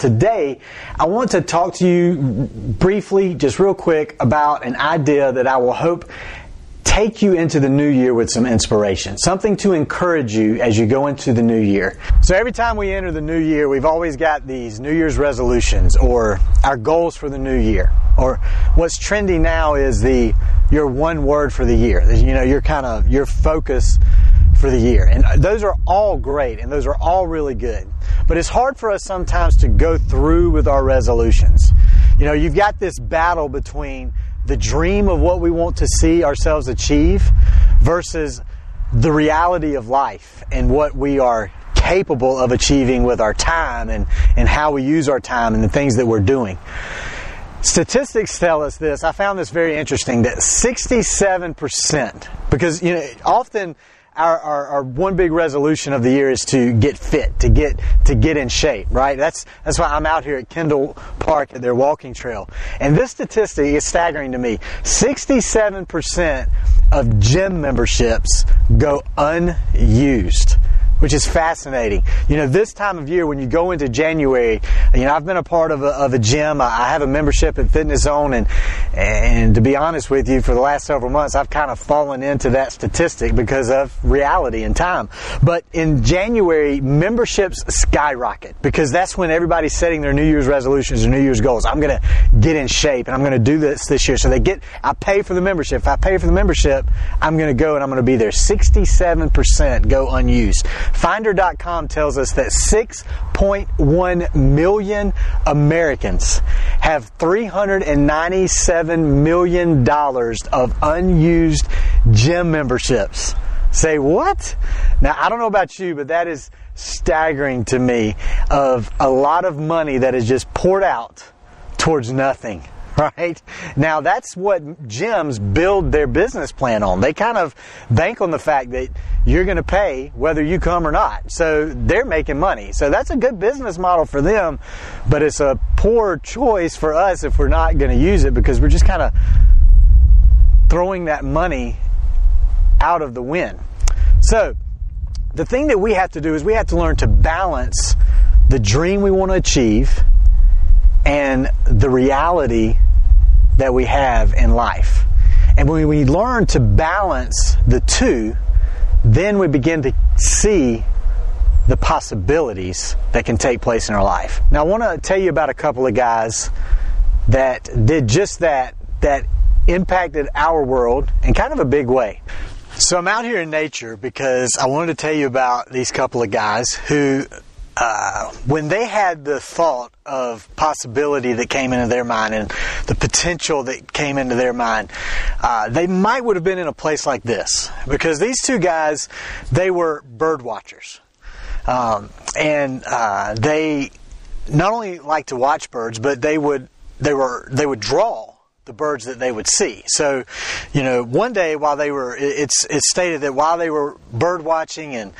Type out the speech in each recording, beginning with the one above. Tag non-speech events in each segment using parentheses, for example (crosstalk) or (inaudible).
Today, I want to talk to you briefly, just real quick, about an idea that I will hope take you into the new year with some inspiration, something to encourage you as you go into the new year. So every time we enter the new year, we've always got these New Year's resolutions or our goals for the new year. Or what's trendy now is the your one word for the year. You know, your kind of your focus for the year. And uh, those are all great and those are all really good. But it's hard for us sometimes to go through with our resolutions. You know, you've got this battle between the dream of what we want to see ourselves achieve versus the reality of life and what we are capable of achieving with our time and, and how we use our time and the things that we're doing. Statistics tell us this. I found this very interesting that 67%, because, you know, often our, our, our, one big resolution of the year is to get fit, to get to get in shape, right? That's that's why I'm out here at Kendall Park at their walking trail. And this statistic is staggering to me. 67% of gym memberships go unused which is fascinating. You know, this time of year when you go into January, you know, I've been a part of a, of a gym. I have a membership at Fitness Zone, and and to be honest with you, for the last several months, I've kind of fallen into that statistic because of reality and time. But in January, memberships skyrocket because that's when everybody's setting their New Year's resolutions or New Year's goals. I'm going to get in shape and I'm going to do this this year. So they get, I pay for the membership. If I pay for the membership, I'm going to go and I'm going to be there. 67% go unused. Finder.com tells us that 6.1 million Americans have $397 million of unused gym memberships. Say what? Now, I don't know about you, but that is staggering to me of a lot of money that is just poured out towards nothing right? Now that's what gyms build their business plan on. They kind of bank on the fact that you're going to pay whether you come or not. So they're making money. So that's a good business model for them, but it's a poor choice for us if we're not going to use it because we're just kind of throwing that money out of the wind. So the thing that we have to do is we have to learn to balance the dream we want to achieve and the reality that we have in life. And when we learn to balance the two, then we begin to see the possibilities that can take place in our life. Now, I want to tell you about a couple of guys that did just that, that impacted our world in kind of a big way. So I'm out here in nature because I wanted to tell you about these couple of guys who uh, when they had the thought of possibility that came into their mind and the potential that came into their mind, uh, they might would have been in a place like this. Because these two guys, they were bird watchers, um, and uh, they not only liked to watch birds, but they would they were they would draw the birds that they would see. So, you know, one day while they were, it's, it's stated that while they were bird watching and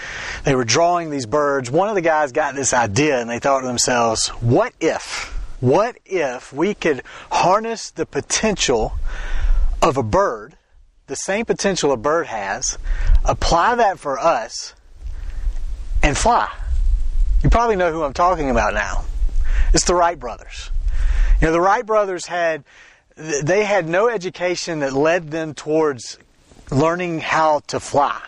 they were drawing these birds, one of the guys got this idea and they thought to themselves, what if, what if we could harness the potential of a bird, the same potential a bird has, apply that for us, and fly? You probably know who I'm talking about now. It's the Wright brothers. You know, the Wright brothers had they had no education that led them towards learning how to fly.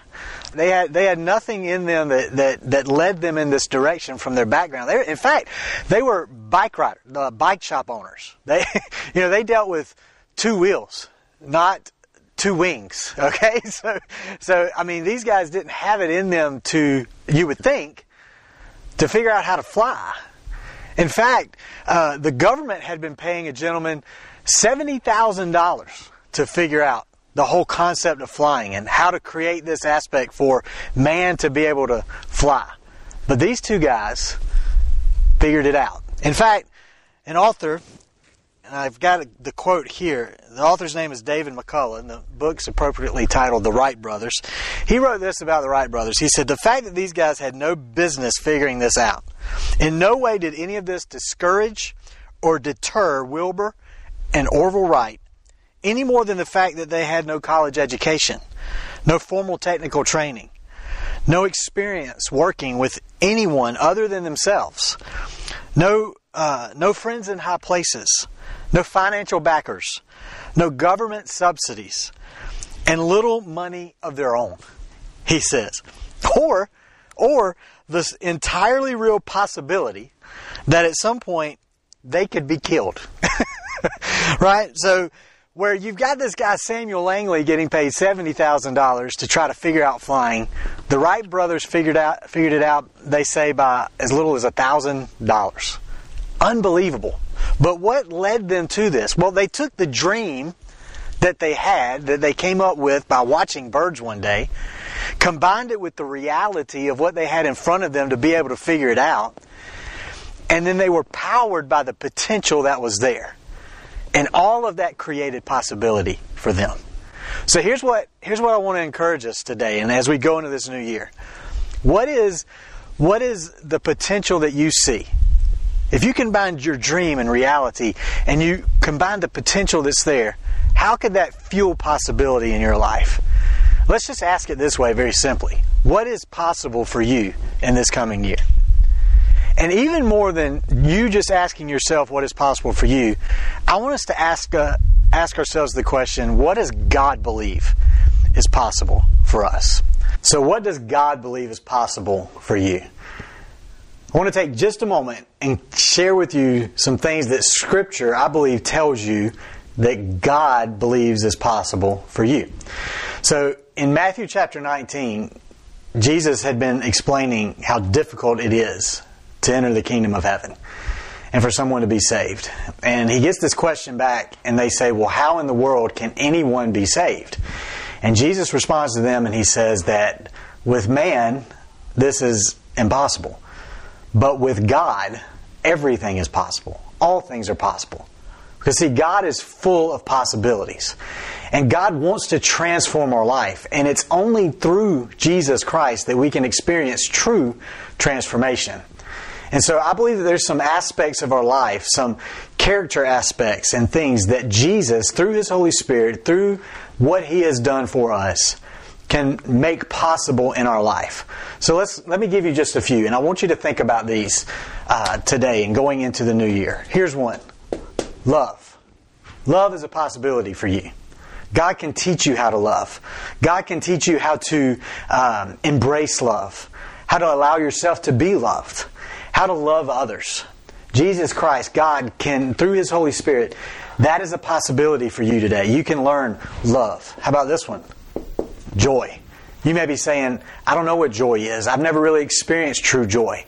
They had they had nothing in them that, that, that led them in this direction from their background. They, in fact, they were bike riders, uh, bike shop owners. They, (laughs) you know, they dealt with two wheels, not two wings. (laughs) Okay, (laughs) so so I mean, these guys didn't have it in them to you would think to figure out how to fly. In fact, uh, the government had been paying a gentleman $70,000 to figure out the whole concept of flying and how to create this aspect for man to be able to fly. But these two guys figured it out. In fact, an author, and I've got the quote here, the author's name is David McCullough, and the book's appropriately titled The Wright Brothers. He wrote this about the Wright brothers. He said, The fact that these guys had no business figuring this out, in no way did any of this discourage or deter Wilbur and Orville Wright any more than the fact that they had no college education, no formal technical training, no experience working with anyone other than themselves, no uh, no friends in high places, no financial backers, no government subsidies, and little money of their own, he says. Or, or this entirely real possibility that at some point they could be killed. (laughs) (laughs) right? So, where you've got this guy Samuel Langley getting paid seventy thousand dollars to try to figure out flying, the Wright brothers figured out figured it out. They say by as little as thousand dollars. Unbelievable. But what led them to this? Well, they took the dream that they had, that they came up with by watching birds one day, combined it with the reality of what they had in front of them to be able to figure it out, and then they were powered by the potential that was there. And all of that created possibility for them. So here's what here's what I want to encourage us today and as we go into this new year. What is what is the potential that you see? If you combine your dream and reality and you combine the potential that's there, how could that fuel possibility in your life? Let's just ask it this way very simply. What is possible for you in this coming year? And even more than you just asking yourself what is possible for you, I want us to ask uh, ask ourselves the question, what does God believe is possible for us? So what does God believe is possible for you? I want to take just a moment and share with you some things that scripture I believe tells you that God believes is possible for you. So in Matthew chapter 19, Jesus had been explaining how difficult it is to enter the kingdom of heaven and for someone to be saved. And he gets this question back, and they say, Well, how in the world can anyone be saved? And Jesus responds to them, and he says that with man, this is impossible. But with God, everything is possible. All things are possible. Because, see, God is full of possibilities. And God wants to transform our life. And it's only through Jesus Christ that we can experience true transformation. And so I believe that there's some aspects of our life, some character aspects and things that Jesus, through His Holy Spirit, through what He has done for us, can make possible in our life. So let's let me give you just a few, and I want you to think about these uh, today and going into the new year. Here's one: love. Love is a possibility for you. God can teach you how to love. God can teach you how to um, embrace love, how to allow yourself to be loved how to love others. Jesus Christ, God, can, through His Holy Spirit, that is a possibility for you today. You can learn love. How about this one? Joy. You may be saying, I don't know what joy is. I've never really experienced true joy.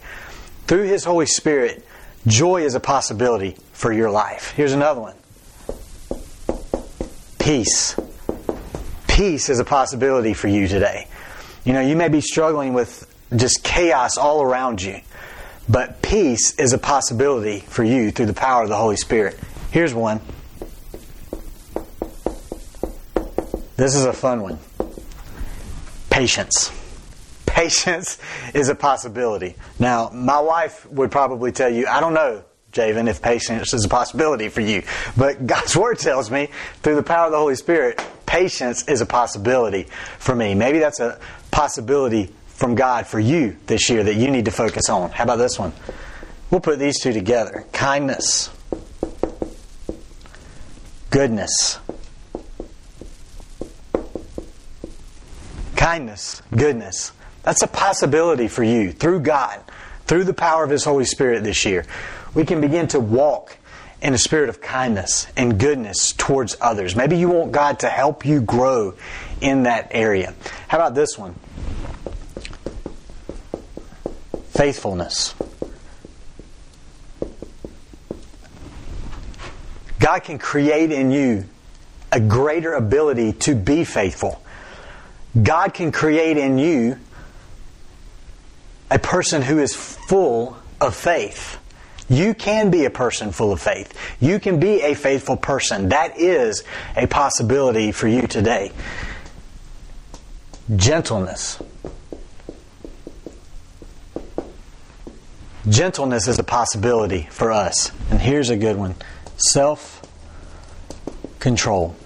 Through His Holy Spirit, joy is a possibility for your life. Here's another one peace. Peace is a possibility for you today. You know, you may be struggling with just chaos all around you. But peace is a possibility for you through the power of the Holy Spirit. Here's one. This is a fun one. Patience. Patience is a possibility. Now, my wife would probably tell you, I don't know, Javen, if patience is a possibility for you. But God's (laughs) Word tells me, through the power of the Holy Spirit, patience is a possibility for me. Maybe that's a possibility from God for you this year that you need to focus on. How about this one? We'll put these two together kindness, goodness. Kindness, goodness. That's a possibility for you through God, through the power of His Holy Spirit this year. We can begin to walk in a spirit of kindness and goodness towards others. Maybe you want God to help you grow in that area. How about this one? Faithfulness. God can create in you a greater ability to be faithful. God can create in you a person who is full of faith. You can be a person full of faith. You can be a faithful person. That is a possibility for you today. Gentleness. Gentleness is a possibility for us. And here's a good one self control.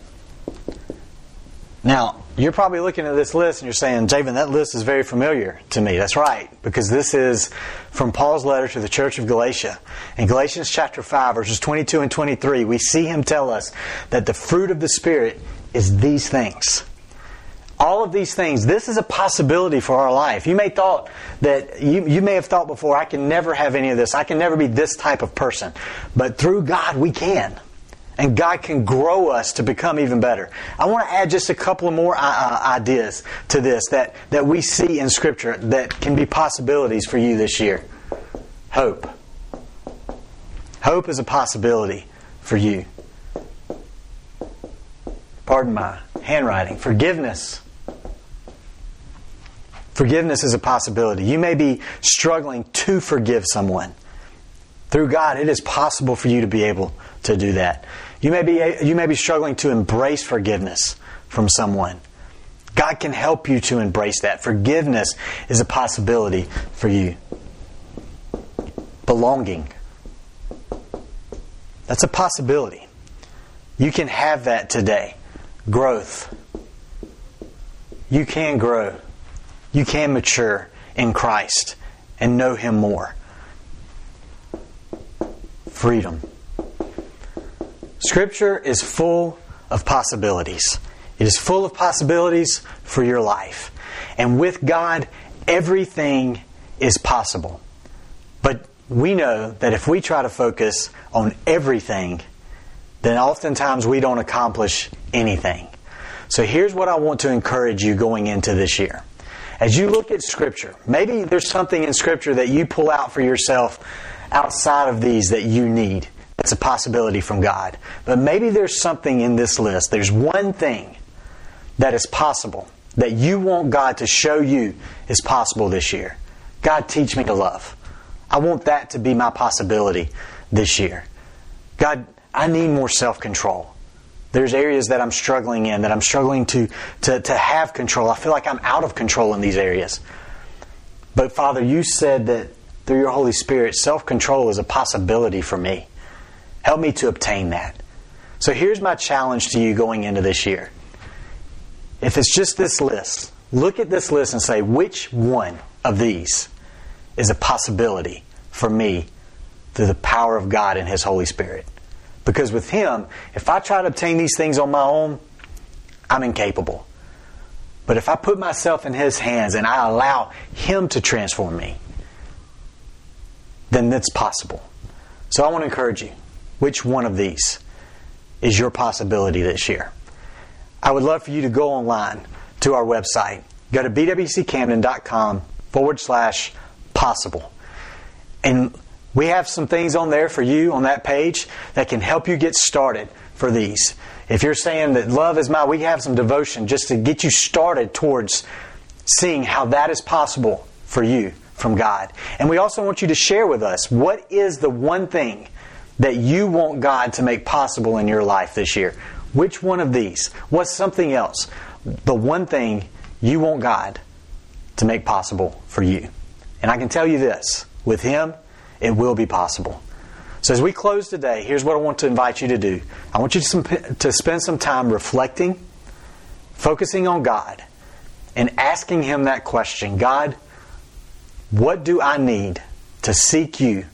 Now, you're probably looking at this list and you're saying, Javen, that list is very familiar to me. That's right, because this is from Paul's letter to the church of Galatia. In Galatians chapter 5, verses 22 and 23, we see him tell us that the fruit of the Spirit is these things. All of these things, this is a possibility for our life. You may thought that you, you may have thought before, I can never have any of this. I can never be this type of person. But through God, we can and God can grow us to become even better. I want to add just a couple of more uh, uh, ideas to this that, that we see in Scripture that can be possibilities for you this year. Hope. Hope is a possibility for you. Pardon my handwriting. Forgiveness. Forgiveness is a possibility. You may be struggling to forgive someone. Through God, it is possible for you to be able to do that. You may be, you may be struggling to embrace forgiveness from someone. God can help you to embrace that. Forgiveness is a possibility for you. Belonging. That's a possibility. You can have that today. Growth. You can grow. You can mature in Christ and know Him more. Freedom. Scripture is full of possibilities. It is full of possibilities for your life. And with God, everything is possible. But we know that if we try to focus on everything, then oftentimes we don't accomplish anything. So here's what I want to encourage you going into this year. As you look at Scripture, maybe there's something in Scripture that you pull out for yourself outside of these that you need. It's a possibility from God. But maybe there's something in this list. There's one thing that is possible that you want God to show you is possible this year. God, teach me to love. I want that to be my possibility this year. God, I need more self control. There's areas that I'm struggling in, that I'm struggling to, to, to have control. I feel like I'm out of control in these areas. But Father, you said that through your Holy Spirit, self control is a possibility for me. Help me to obtain that. So here's my challenge to you going into this year. If it's just this list, look at this list and say, which one of these is a possibility for me through the power of God and His Holy Spirit? Because with Him, if I try to obtain these things on my own, I'm incapable. But if I put myself in His hands and I allow Him to transform me, then that's possible. So I want to encourage you. Which one of these is your possibility this year? I would love for you to go online to our website. Go to bwccamden.com forward slash possible. And we have some things on there for you on that page that can help you get started for these. If you're saying that love is my, we have some devotion just to get you started towards seeing how that is possible for you from God. And we also want you to share with us what is the one thing that you want God to make possible in your life this year? Which one of these? What's something else? The one thing you want God to make possible for you. And I can tell you this with Him, it will be possible. So, as we close today, here's what I want to invite you to do I want you to to spend some time reflecting, focusing on God, and asking Him that question God, what do I need to seek you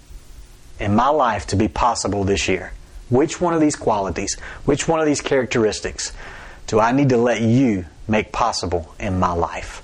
in my life to be possible this year? Which one of these qualities, which one of these characteristics do I need to let you make possible in my life?